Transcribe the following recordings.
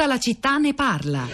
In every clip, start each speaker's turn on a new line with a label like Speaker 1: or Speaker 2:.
Speaker 1: Tutta la città ne parla.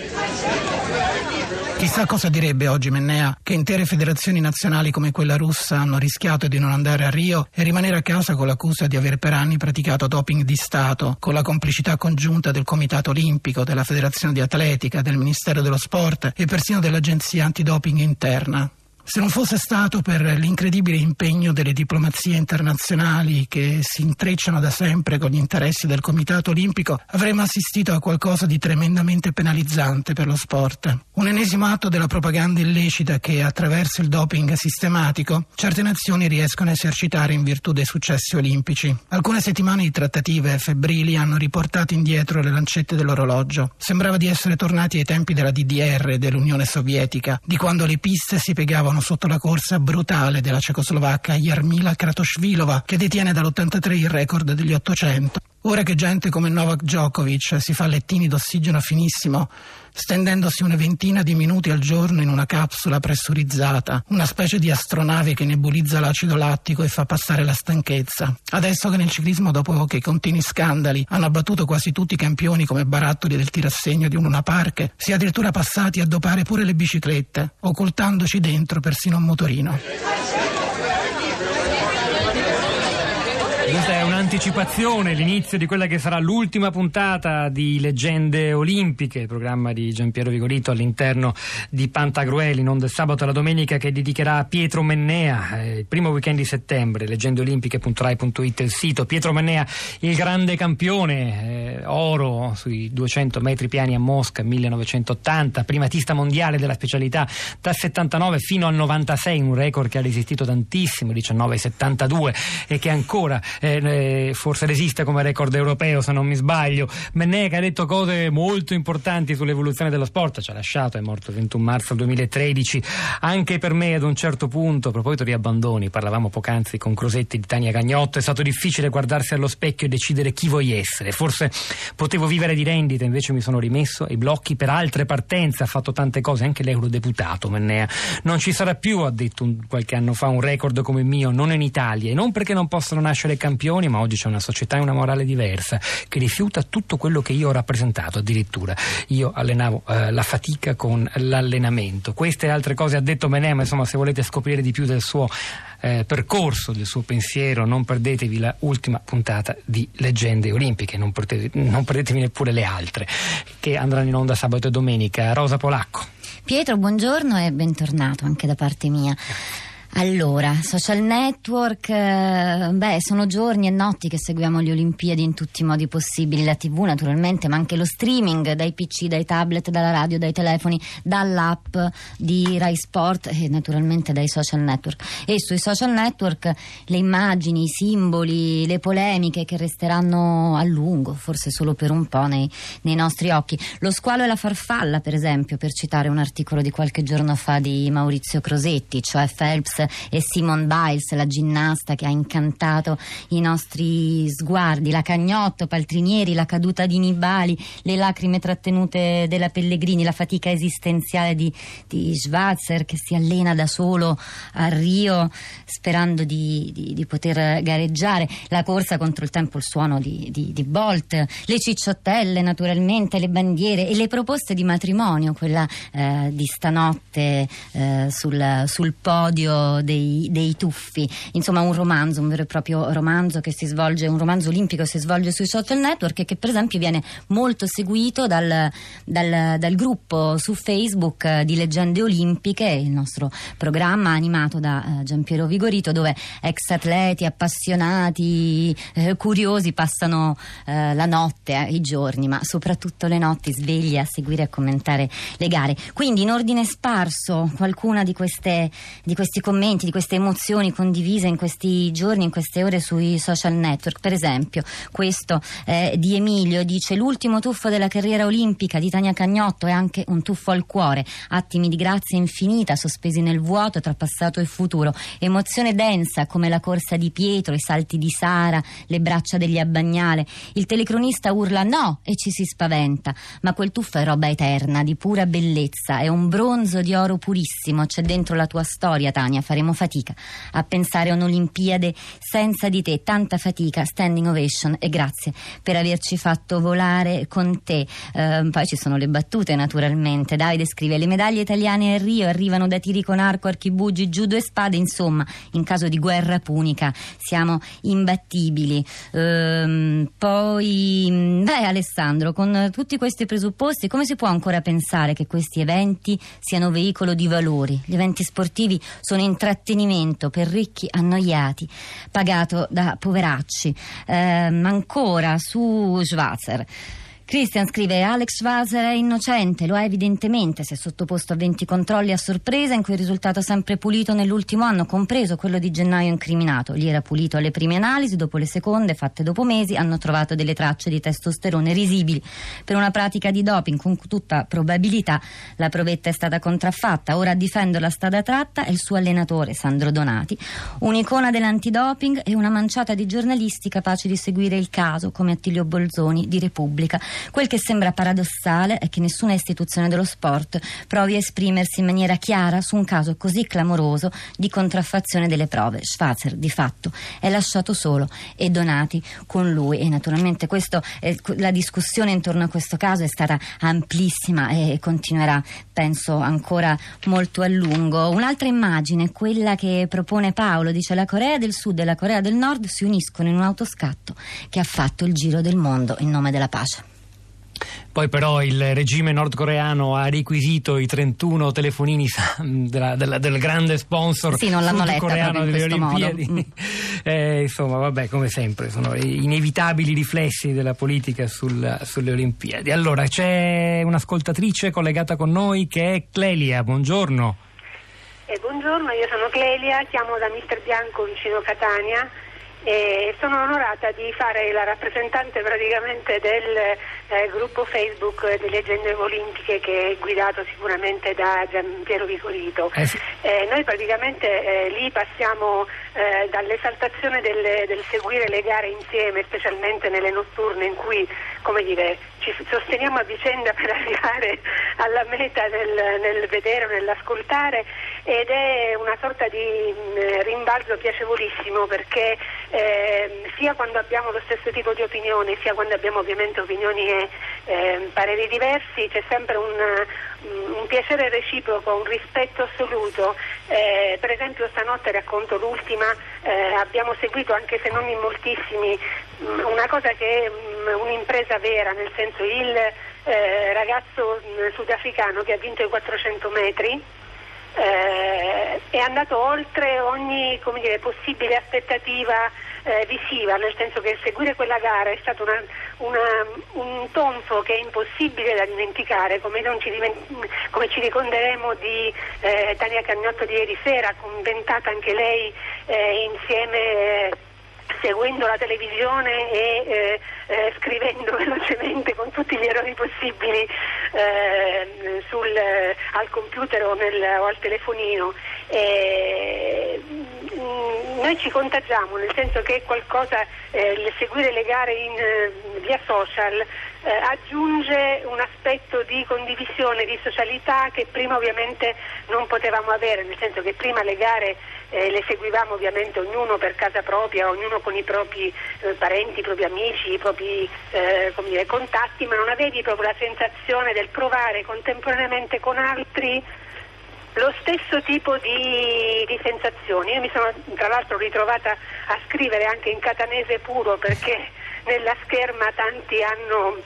Speaker 2: Chissà cosa direbbe oggi Mennea che intere federazioni nazionali come quella russa hanno rischiato di non andare a Rio e rimanere a casa con l'accusa di aver per anni praticato doping di Stato, con la complicità congiunta del Comitato Olimpico, della Federazione di Atletica, del Ministero dello Sport e persino dell'Agenzia Antidoping interna. Se non fosse stato per l'incredibile impegno delle diplomazie internazionali che si intrecciano da sempre con gli interessi del Comitato Olimpico, avremmo assistito a qualcosa di tremendamente penalizzante per lo sport. Un ennesimo atto della propaganda illecita che, attraverso il doping sistematico, certe nazioni riescono a esercitare in virtù dei successi olimpici. Alcune settimane di trattative febbrili hanno riportato indietro le lancette dell'orologio. Sembrava di essere tornati ai tempi della DDR e dell'Unione Sovietica, di quando le piste si piegavano sotto la corsa brutale della cecoslovacca Jarmila Kratoshvilova, che detiene dall'83 il record degli 800. Ora che gente come Novak Djokovic si fa lettini d'ossigeno finissimo, stendendosi una ventina di minuti al giorno in una capsula pressurizzata, una specie di astronave che nebulizza l'acido lattico e fa passare la stanchezza. Adesso che nel ciclismo, dopo che i continui scandali hanno abbattuto quasi tutti i campioni come barattoli del tirassegno di un Luna Park, si è addirittura passati a dopare pure le biciclette, occultandoci dentro persino un motorino.
Speaker 3: Questa è un'anticipazione, l'inizio di quella che sarà l'ultima puntata di Leggende Olimpiche, programma di Giampiero Vigorito all'interno di Pantagrueli, non del sabato alla domenica, che dedicherà a Pietro Mennea, eh, il primo weekend di settembre, leggendeolimpiche.rai.it il sito. Pietro Mennea, il grande campione, eh, oro sui 200 metri piani a Mosca 1980, primatista mondiale della specialità dal 79 fino al 96, un record che ha resistito tantissimo, 19,72 e che ancora eh, forse resiste come record europeo se non mi sbaglio. Mennea ha detto cose molto importanti sull'evoluzione dello sport, ci ha lasciato, è morto il 21 marzo 2013. Anche per me ad un certo punto, a proposito di abbandoni, parlavamo poc'anzi con Crosetti di Tania Cagnotto, è stato difficile guardarsi allo specchio e decidere chi vuoi essere. Forse potevo vivere di rendita, invece mi sono rimesso ai blocchi per altre partenze, ha fatto tante cose, anche l'eurodeputato Mennea. Non ci sarà più, ha detto un, qualche anno fa, un record come il mio, non in Italia, e non perché non possano nascere campioni, ma oggi c'è una società e una morale diversa che rifiuta tutto quello che io ho rappresentato addirittura. Io allenavo eh, la fatica con l'allenamento. Queste e altre cose ha detto Menem, insomma se volete scoprire di più del suo eh, percorso, del suo pensiero, non perdetevi la ultima puntata di Leggende Olimpiche, non, perdetevi, non perdetevi neppure le altre che andranno in onda sabato e domenica. Rosa Polacco.
Speaker 4: Pietro, buongiorno e bentornato anche da parte mia. Allora, social network, eh, beh, sono giorni e notti che seguiamo le Olimpiadi in tutti i modi possibili, la TV naturalmente, ma anche lo streaming dai PC, dai tablet, dalla radio, dai telefoni, dall'app di Rai Sport e naturalmente dai social network. E sui social network le immagini, i simboli, le polemiche che resteranno a lungo, forse solo per un po' nei, nei nostri occhi. Lo squalo e la farfalla, per esempio, per citare un articolo di qualche giorno fa di Maurizio Crosetti, cioè Phelps e Simone Biles, la ginnasta che ha incantato i nostri sguardi, la Cagnotto, Paltrinieri, la caduta di Nibali, le lacrime trattenute della Pellegrini, la fatica esistenziale di, di Schwarzer che si allena da solo a Rio sperando di, di, di, poter gareggiare, la corsa contro il tempo, il suono di, di Bolt, le cicciottelle naturalmente, le bandiere e le proposte di matrimonio, quella eh, di stanotte eh, sul, sul podio dei, dei, tuffi, insomma un romanzo, un vero e proprio romanzo che si svolge, un romanzo olimpico che si svolge sui social network e che per esempio viene molto seguito dal, dal, dal gruppo su Facebook di Leggende Olimpiche, il nostro programma animato da uh, Giampiero Vigorito dove ex atleti, appassionati, eh, curiosi passano eh, la notte, eh, i giorni, ma soprattutto le notti svegli a seguire e commentare le gare. Quindi in ordine sparso qualcuna di, queste, di questi commenti commenti, di queste emozioni condivise in questi giorni, in queste ore sui social network. Per esempio, questo eh, di Emilio dice: L'ultimo tuffo della carriera olimpica di Tania Cagnotto è anche un tuffo al cuore. Attimi di grazia infinita sospesi nel vuoto tra passato e futuro. Emozione densa come la corsa di Pietro, i salti di Sara, le braccia degli Abbagnale. Il telecronista urla no e ci si spaventa. Ma quel tuffo è roba eterna, di pura bellezza. È un bronzo di oro purissimo. C'è dentro la tua storia, Tania faremo fatica a pensare a un'Olimpiade senza di te. Tanta fatica, standing ovation e grazie per averci fatto volare con te. Eh, poi ci sono le battute naturalmente. Davide scrive le medaglie italiane a Rio arrivano da tiri con arco, archibugi, judo e spade, insomma, in caso di guerra punica siamo imbattibili. Eh, poi, beh Alessandro, con tutti questi presupposti come si può ancora pensare che questi eventi siano veicolo di valori? Gli eventi sportivi sono intrattenimento per ricchi annoiati, pagato da poveracci. Eh, ancora su Schwarzer. Christian scrive Alex Schwarzer è innocente, lo è evidentemente, si è sottoposto a 20 controlli a sorpresa in cui il risultato sempre pulito nell'ultimo anno, compreso quello di gennaio incriminato. Gli era pulito alle prime analisi, dopo le seconde, fatte dopo mesi, hanno trovato delle tracce di testosterone risibili. Per una pratica di doping, con tutta probabilità, la provetta è stata contraffatta. Ora a difenderla strada tratta è il suo allenatore, Sandro Donati, un'icona dell'antidoping e una manciata di giornalisti capaci di seguire il caso, come Attilio Bolzoni di Repubblica. Quel che sembra paradossale è che nessuna istituzione dello sport provi a esprimersi in maniera chiara su un caso così clamoroso di contraffazione delle prove. Schwarzer di fatto è lasciato solo e Donati con lui e naturalmente questo, eh, la discussione intorno a questo caso è stata amplissima e continuerà penso ancora molto a lungo. Un'altra immagine, quella che propone Paolo, dice la Corea del Sud e la Corea del Nord si uniscono in un autoscatto che ha fatto il giro del mondo in nome della pace.
Speaker 3: Poi però il regime nordcoreano ha requisito i 31 telefonini della, della, del grande sponsor
Speaker 4: sì, sudcoreano
Speaker 3: delle Olimpiadi.
Speaker 4: Mm.
Speaker 3: Eh, insomma, vabbè, come sempre, sono inevitabili riflessi della politica sul, sulle Olimpiadi. Allora, c'è un'ascoltatrice collegata con noi che è Clelia, buongiorno.
Speaker 1: Eh, buongiorno, io sono Clelia, chiamo da Mister Bianco vicino Catania e sono onorata di fare la rappresentante praticamente del eh, gruppo Facebook delle leggende olimpiche che è guidato sicuramente da Giampiero Vicorito. Eh sì. eh, noi praticamente eh, lì passiamo eh, dall'esaltazione del, del, seguire le gare insieme, specialmente nelle notturne in cui come dire, ci sosteniamo a vicenda per arrivare alla meta nel, nel vedere o nell'ascoltare ed è una sorta di mh, rimbalzo piacevolissimo perché eh, sia quando abbiamo lo stesso tipo di opinioni, sia quando abbiamo ovviamente opinioni eh, pareri diversi, c'è sempre un, un, piacere reciproco, un rispetto assoluto. Eh, per esempio stanotte racconto l'ultima, eh, abbiamo seguito anche se non in moltissimi mh, una cosa che è mh, un'impresa vera, nel senso il eh, ragazzo sudafricano che ha vinto i 400 metri eh, è andato oltre ogni dire, possibile aspettativa eh, visiva, nel senso che seguire quella gara è stato una, una, un tonfo che è impossibile da dimenticare, come, ci, come ci, ricorderemo di eh, Tania Cagnotto di ieri sera, commentata anche lei eh, insieme seguendo la televisione e eh, eh, scrivendo velocemente con tutti gli errori possibili eh, sul, al computer o, nel, o al telefonino. Noi ci contagiamo, nel senso che qualcosa, eh, seguire le gare in, eh, via social eh, aggiunge un aspetto di condivisione, di socialità che prima ovviamente non potevamo avere, nel senso che prima le gare eh, le seguivamo ovviamente ognuno per casa propria, ognuno con i propri eh, parenti, i propri amici, i propri eh, dire, contatti, ma non avevi proprio la sensazione del provare contemporaneamente con altri lo stesso tipo di, di, sensazioni. Io mi sono tra l'altro ritrovata a scrivere anche in catanese puro perché nella scherma tanti hanno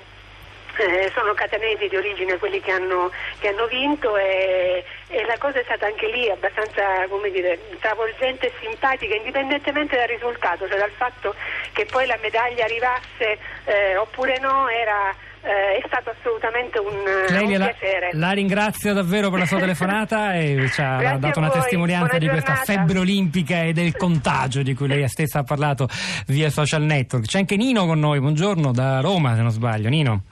Speaker 1: eh, sono catanesi di origine quelli che hanno, che hanno vinto e, e, la cosa è stata anche lì abbastanza dire, travolgente e simpatica indipendentemente dal risultato, cioè dal fatto che poi la medaglia arrivasse eh, oppure no era eh, è stato assolutamente un,
Speaker 3: Lei
Speaker 1: un
Speaker 3: la,
Speaker 1: piacere.
Speaker 3: La ringrazio davvero per la sua telefonata e ci ha dato una testimonianza di questa febbre olimpica e del contagio di cui lei stessa ha parlato via social network. C'è anche Nino con noi, buongiorno da Roma se non sbaglio. Nino.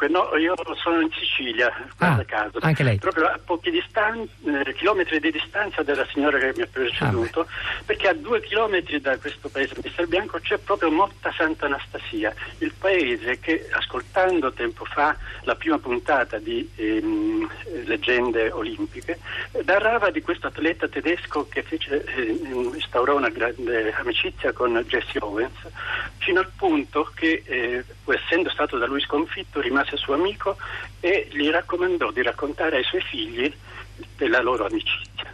Speaker 5: Dunque, no, io sono in Sicilia,
Speaker 3: ah,
Speaker 5: caso.
Speaker 3: Anche lei.
Speaker 5: Proprio a pochi distan- eh, chilometri di distanza dalla signora che mi ha preceduto, ah, perché a due chilometri da questo paese, Mister Bianco, c'è proprio Motta Santa Anastasia, il paese che, ascoltando tempo fa la prima puntata di ehm, eh, leggende olimpiche, narrava di questo atleta tedesco che fece, eh, instaurò una grande amicizia con Jesse Owens, fino al punto che, eh, essendo stato da lui sconfitto, rimase suo amico e gli raccomandò di raccontare ai suoi figli della loro amicizia.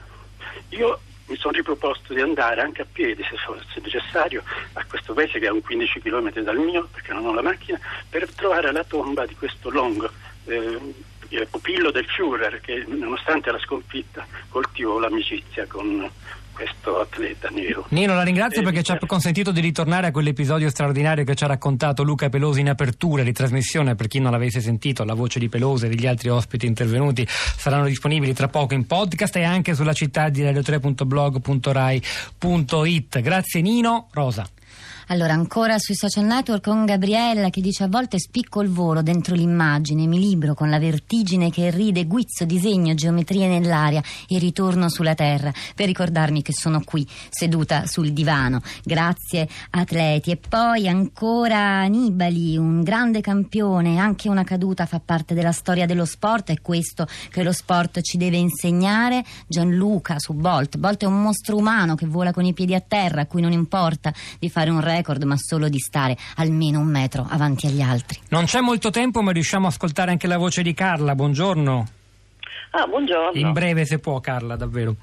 Speaker 5: Io mi sono riproposto di andare anche a piedi, se fosse necessario, a questo paese che è a un 15 km dal mio, perché non ho la macchina, per trovare la tomba di questo Longo, eh, pupillo del Führer, che nonostante la sconfitta coltivò l'amicizia con questo atleta nero.
Speaker 3: Nino, la ringrazio perché ci ha consentito di ritornare a quell'episodio straordinario che ci ha raccontato Luca Pelosi in apertura di trasmissione. Per chi non l'avesse sentito, la voce di Pelosi e degli altri ospiti intervenuti saranno disponibili tra poco in podcast e anche sulla città di radio3.blog.rai.it. Grazie Nino, Rosa.
Speaker 4: Allora, ancora sui social network con Gabriella che dice a volte spicco il volo dentro l'immagine, mi libro con la vertigine che ride, guizzo, disegno, geometrie nell'aria e ritorno sulla terra per ricordarmi che sono qui, seduta sul divano. Grazie atleti. E poi ancora Nibali, un grande campione, anche una caduta fa parte della storia dello sport, è questo che lo sport ci deve insegnare. Gianluca su Bolt. Bolt è un mostro umano che vola con i piedi a terra, a cui non importa di fare un record, ma solo di stare almeno un metro avanti agli altri.
Speaker 3: Non c'è molto tempo, ma riusciamo a ascoltare anche la voce di Carla. Buongiorno.
Speaker 6: Ah, buongiorno.
Speaker 3: In breve, se può, Carla, davvero.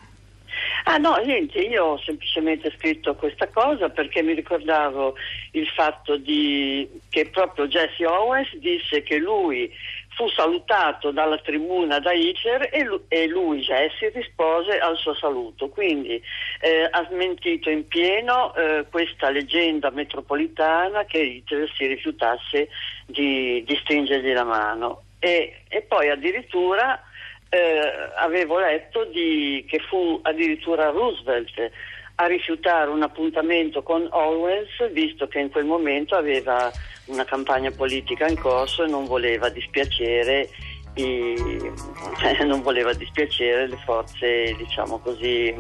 Speaker 6: Ah no, niente, io ho semplicemente scritto questa cosa perché mi ricordavo il fatto di, che proprio Jesse Owens disse che lui fu salutato dalla tribuna da Hitler e lui, e lui Jesse rispose al suo saluto, quindi eh, ha smentito in pieno eh, questa leggenda metropolitana che Hitler si rifiutasse di, di stringergli la mano. E, e poi addirittura eh, avevo letto di, che fu addirittura Roosevelt a rifiutare un appuntamento con Owens visto che in quel momento aveva una campagna politica in corso e non voleva dispiacere, i, non voleva dispiacere le forze diciamo così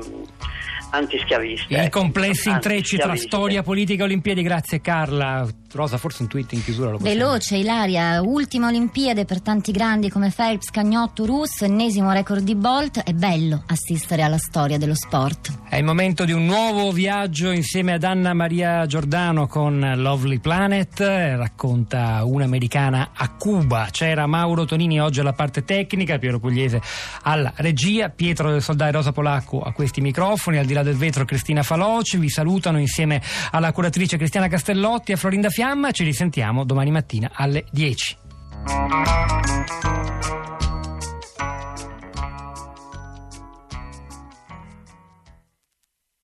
Speaker 6: antischiaviste.
Speaker 3: I complessi intrecci tra storia, politica e Olimpiadi, grazie Carla. Rosa, forse un tweet in chiusura lo
Speaker 4: Veloce, Ilaria, ultima Olimpiade per tanti grandi come Phelps, Cagnotto, Russo, ennesimo record di Bolt. È bello assistere alla storia dello sport.
Speaker 3: È il momento di un nuovo viaggio insieme ad Anna Maria Giordano con Lovely Planet. Racconta un'americana a Cuba. C'era Mauro Tonini oggi alla parte tecnica, Piero Pugliese alla regia, Pietro del Soldai Rosa Polacco a questi microfoni, al di là del vetro Cristina Faloci. Vi salutano insieme alla curatrice Cristiana Castellotti e a Florinda Fiamma. Ci risentiamo domani mattina alle 10.